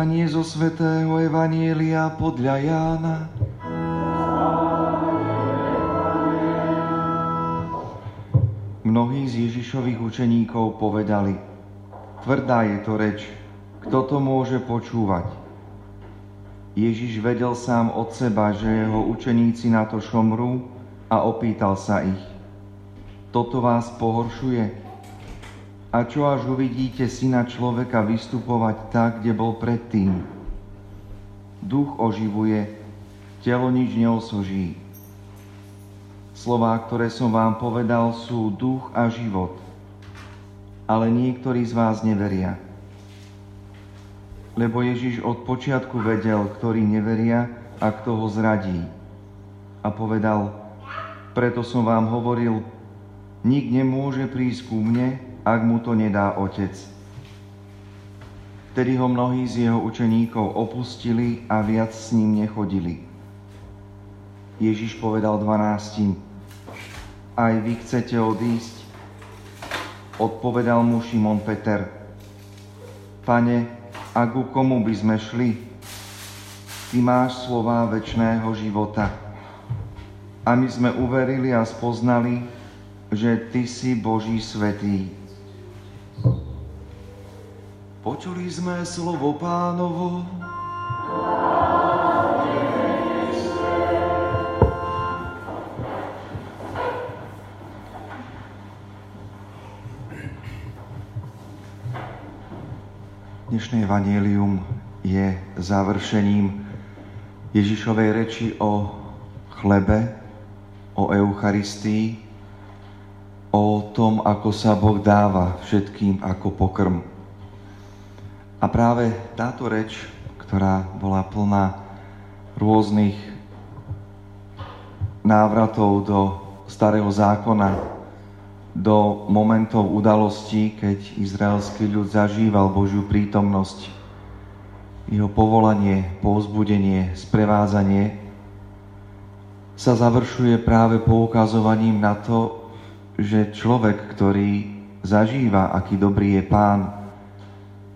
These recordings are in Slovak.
Čítanie zo svätého Evanielia podľa Jána. Mnohí z Ježišových učeníkov povedali, tvrdá je to reč, kto to môže počúvať? Ježiš vedel sám od seba, že jeho učeníci na to šomrú a opýtal sa ich, toto vás pohoršuje? A čo až uvidíte syna človeka vystupovať tak, kde bol predtým? Duch oživuje, telo nič neosoží. Slová, ktoré som vám povedal, sú duch a život. Ale niektorí z vás neveria. Lebo Ježiš od počiatku vedel, ktorí neveria a kto ho zradí. A povedal, preto som vám hovoril, nik nemôže prísť ku mne, ak mu to nedá Otec. Vtedy ho mnohí z jeho učeníkov opustili a viac s ním nechodili. Ježiš povedal dvanáctim, aj vy chcete odísť? Odpovedal mu Šimon Peter, Pane, a ku komu by sme šli? Ty máš slová väčšného života. A my sme uverili a spoznali, že Ty si Boží svetý. Počuli sme slovo pánovo. Dnešné evanielium je završením Ježišovej reči o chlebe, o Eucharistii, o tom, ako sa Boh dáva všetkým ako pokrm. A práve táto reč, ktorá bola plná rôznych návratov do starého zákona, do momentov udalostí, keď izraelský ľud zažíval Božiu prítomnosť, jeho povolanie, povzbudenie, sprevádzanie, sa završuje práve poukazovaním na to, že človek, ktorý zažíva, aký dobrý je pán,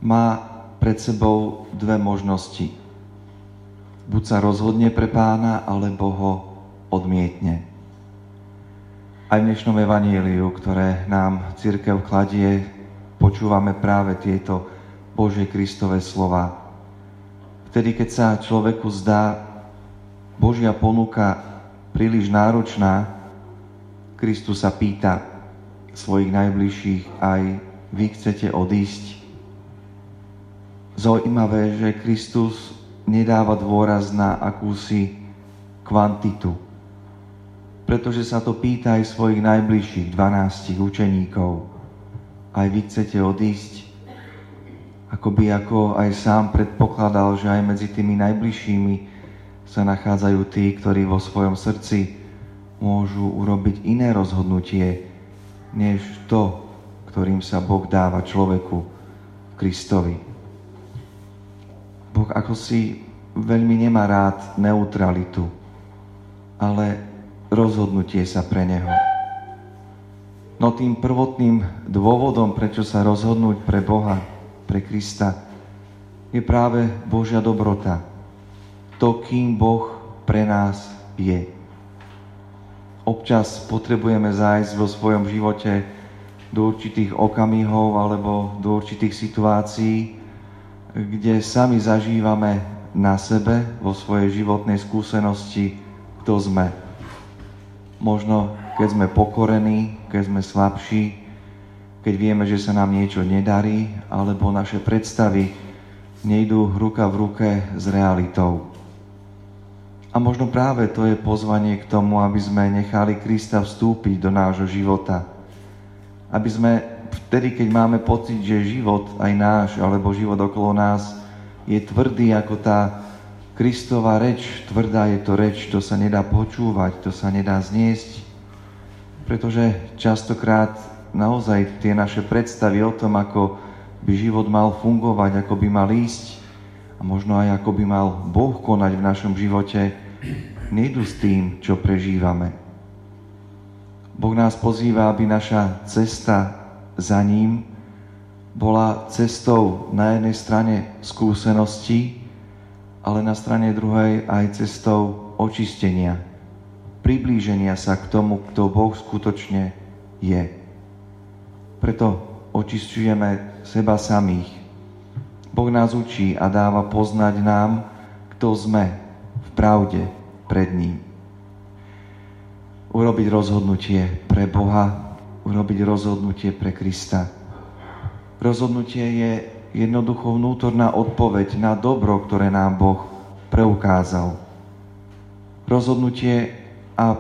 má pred sebou dve možnosti. Buď sa rozhodne pre pána, alebo ho odmietne. Aj v dnešnom evaníliu, ktoré nám církev kladie, počúvame práve tieto Božie Kristové slova. Vtedy, keď sa človeku zdá Božia ponuka príliš náročná, Kristus sa pýta svojich najbližších, aj vy chcete odísť? zaujímavé, že Kristus nedáva dôraz na akúsi kvantitu, pretože sa to pýta aj svojich najbližších 12 učeníkov. Aj vy chcete odísť? Akoby ako aj sám predpokladal, že aj medzi tými najbližšími sa nachádzajú tí, ktorí vo svojom srdci môžu urobiť iné rozhodnutie, než to, ktorým sa Boh dáva človeku, Kristovi. Boh ako si veľmi nemá rád neutralitu, ale rozhodnutie sa pre Neho. No tým prvotným dôvodom, prečo sa rozhodnúť pre Boha, pre Krista, je práve Božia dobrota. To, kým Boh pre nás je. Občas potrebujeme zájsť vo svojom živote do určitých okamihov alebo do určitých situácií, kde sami zažívame na sebe, vo svojej životnej skúsenosti, kto sme. Možno, keď sme pokorení, keď sme slabší, keď vieme, že sa nám niečo nedarí, alebo naše predstavy nejdú ruka v ruke s realitou. A možno práve to je pozvanie k tomu, aby sme nechali Krista vstúpiť do nášho života. Aby sme vtedy, keď máme pocit, že život aj náš, alebo život okolo nás je tvrdý ako tá Kristová reč, tvrdá je to reč, to sa nedá počúvať, to sa nedá zniesť, pretože častokrát naozaj tie naše predstavy o tom, ako by život mal fungovať, ako by mal ísť a možno aj ako by mal Boh konať v našom živote, nejdu s tým, čo prežívame. Boh nás pozýva, aby naša cesta za ním bola cestou na jednej strane skúsenosti, ale na strane druhej aj cestou očistenia, priblíženia sa k tomu, kto Boh skutočne je. Preto očistujeme seba samých. Boh nás učí a dáva poznať nám, kto sme pravde pred ním. Urobiť rozhodnutie pre Boha, urobiť rozhodnutie pre Krista Rozhodnutie je jednoducho vnútorná odpoveď na dobro, ktoré nám Boh preukázal. Rozhodnutie a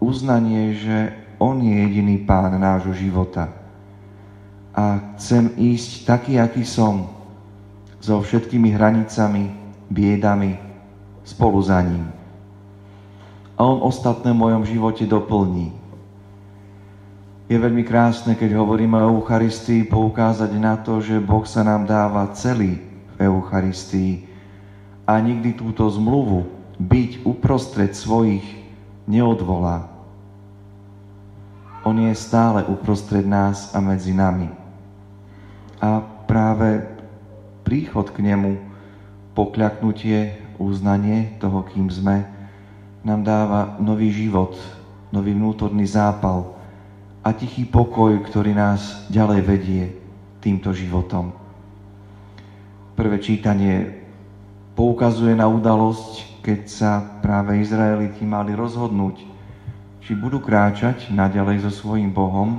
uznanie, že On je jediný pán nášho života. A chcem ísť taký, aký som, so všetkými hranicami, biedami, spolu za ním. A On ostatné v mojom živote doplní je veľmi krásne, keď hovoríme o Eucharistii, poukázať na to, že Boh sa nám dáva celý v Eucharistii a nikdy túto zmluvu byť uprostred svojich neodvolá. On je stále uprostred nás a medzi nami. A práve príchod k nemu, pokľaknutie, uznanie toho, kým sme, nám dáva nový život, nový vnútorný zápal, a tichý pokoj, ktorý nás ďalej vedie týmto životom. Prvé čítanie poukazuje na udalosť, keď sa práve Izraeliti mali rozhodnúť, či budú kráčať naďalej so svojím Bohom,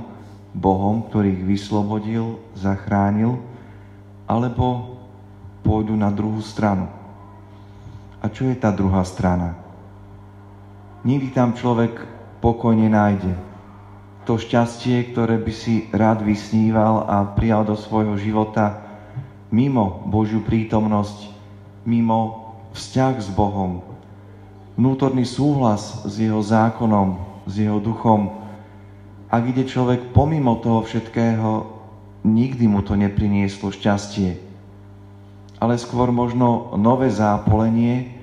Bohom, ktorý ich vyslobodil, zachránil, alebo pôjdu na druhú stranu. A čo je tá druhá strana? Nikdy tam človek pokojne nájde to šťastie, ktoré by si rád vysníval a prijal do svojho života mimo Božiu prítomnosť, mimo vzťah s Bohom, vnútorný súhlas s Jeho zákonom, s Jeho duchom. Ak ide človek pomimo toho všetkého, nikdy mu to neprinieslo šťastie, ale skôr možno nové zápolenie,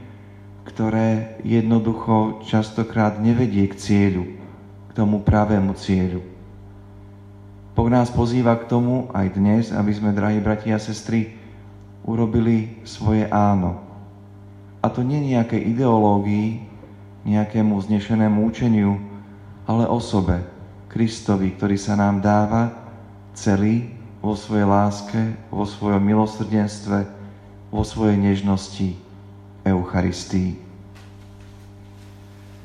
ktoré jednoducho častokrát nevedie k cieľu k tomu pravému cieľu. Boh nás pozýva k tomu aj dnes, aby sme, drahí bratia a sestry, urobili svoje áno. A to nie nejaké ideológii, nejakému znešenému učeniu, ale osobe, Kristovi, ktorý sa nám dáva celý vo svojej láske, vo svojom milosrdenstve, vo svojej nežnosti, Eucharistii.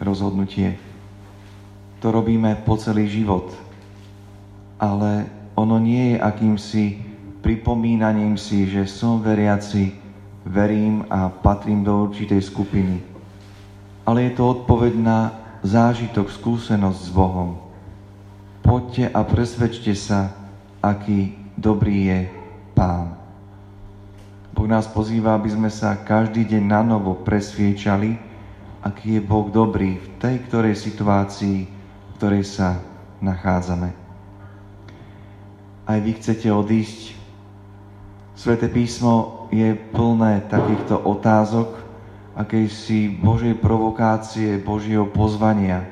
Rozhodnutie to robíme po celý život. Ale ono nie je akýmsi pripomínaním si, že som veriaci, verím a patrím do určitej skupiny. Ale je to odpoveď na zážitok, skúsenosť s Bohom. Poďte a presvedčte sa, aký dobrý je Pán. Boh nás pozýva, aby sme sa každý deň na novo presviečali, aký je Boh dobrý v tej ktorej situácii, ktorej sa nachádzame. Aj vy chcete odísť. Sveté písmo je plné takýchto otázok, akejsi Božej provokácie, Božieho pozvania,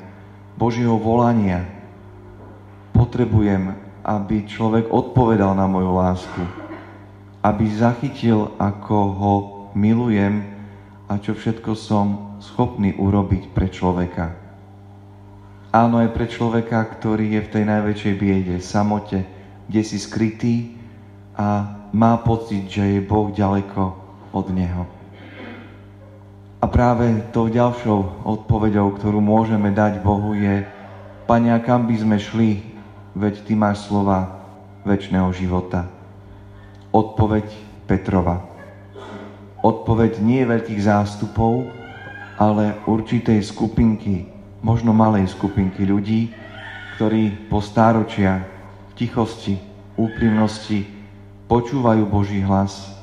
Božieho volania. Potrebujem, aby človek odpovedal na moju lásku, aby zachytil, ako ho milujem a čo všetko som schopný urobiť pre človeka. Áno, aj pre človeka, ktorý je v tej najväčšej biede, samote, kde si skrytý a má pocit, že je Boh ďaleko od Neho. A práve tou ďalšou odpoveďou, ktorú môžeme dať Bohu je, Pane, kam by sme šli, veď Ty máš slova väčšného života. Odpoveď Petrova. Odpoveď nie veľkých zástupov, ale určitej skupinky možno malej skupinky ľudí, ktorí po stáročia v tichosti, úprimnosti počúvajú Boží hlas,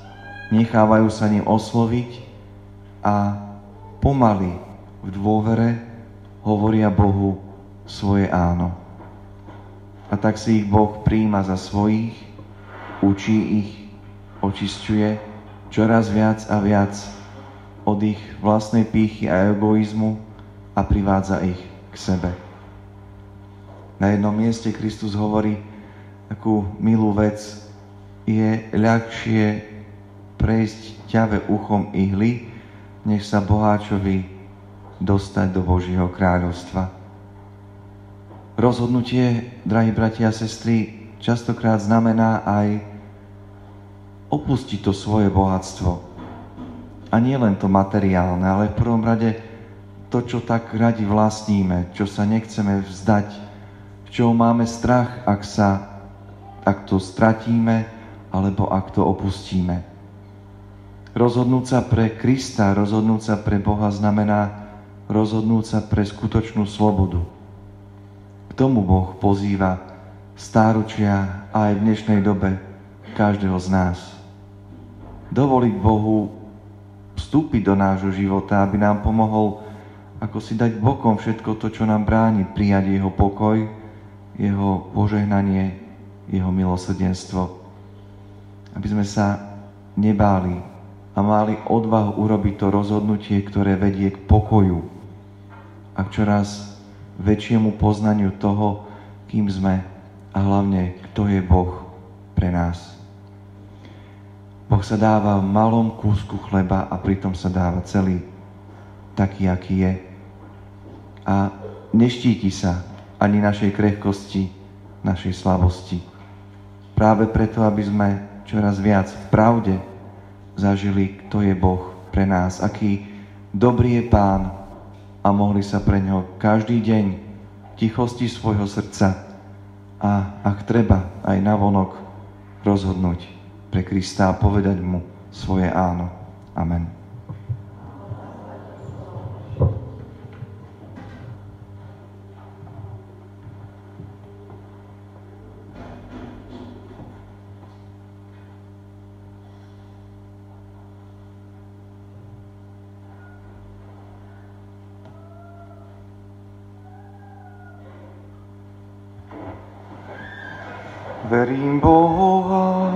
nechávajú sa ním osloviť a pomaly v dôvere hovoria Bohu svoje áno. A tak si ich Boh príjma za svojich, učí ich, očisťuje čoraz viac a viac od ich vlastnej pýchy a egoizmu, a privádza ich k sebe. Na jednom mieste Kristus hovorí takú milú vec. je ľahšie prejsť ťave uchom ihly, než sa boháčovi dostať do Božieho kráľovstva. Rozhodnutie, drahí bratia a sestry, častokrát znamená aj opustiť to svoje bohatstvo. A nie len to materiálne, ale v prvom rade to, čo tak radi vlastníme, čo sa nechceme vzdať, v čom máme strach, ak, sa, ak to stratíme, alebo ak to opustíme. Rozhodnúť sa pre Krista, rozhodnúť sa pre Boha znamená rozhodnúť sa pre skutočnú slobodu. K tomu Boh pozýva stáručia aj v dnešnej dobe každého z nás. Dovoliť Bohu vstúpiť do nášho života, aby nám pomohol ako si dať bokom všetko to, čo nám bráni prijať Jeho pokoj, Jeho požehnanie, Jeho milosrdenstvo. Aby sme sa nebáli a mali odvahu urobiť to rozhodnutie, ktoré vedie k pokoju a k čoraz väčšiemu poznaniu toho, kým sme a hlavne, kto je Boh pre nás. Boh sa dáva v malom kúsku chleba a pritom sa dáva celý taký, aký je. A neštíti sa ani našej krehkosti, našej slabosti. Práve preto, aby sme čoraz viac v pravde zažili, kto je Boh pre nás, aký dobrý je Pán a mohli sa pre ňo každý deň v tichosti svojho srdca a ak treba aj navonok rozhodnúť pre Krista a povedať mu svoje áno. Amen. Verím Boha,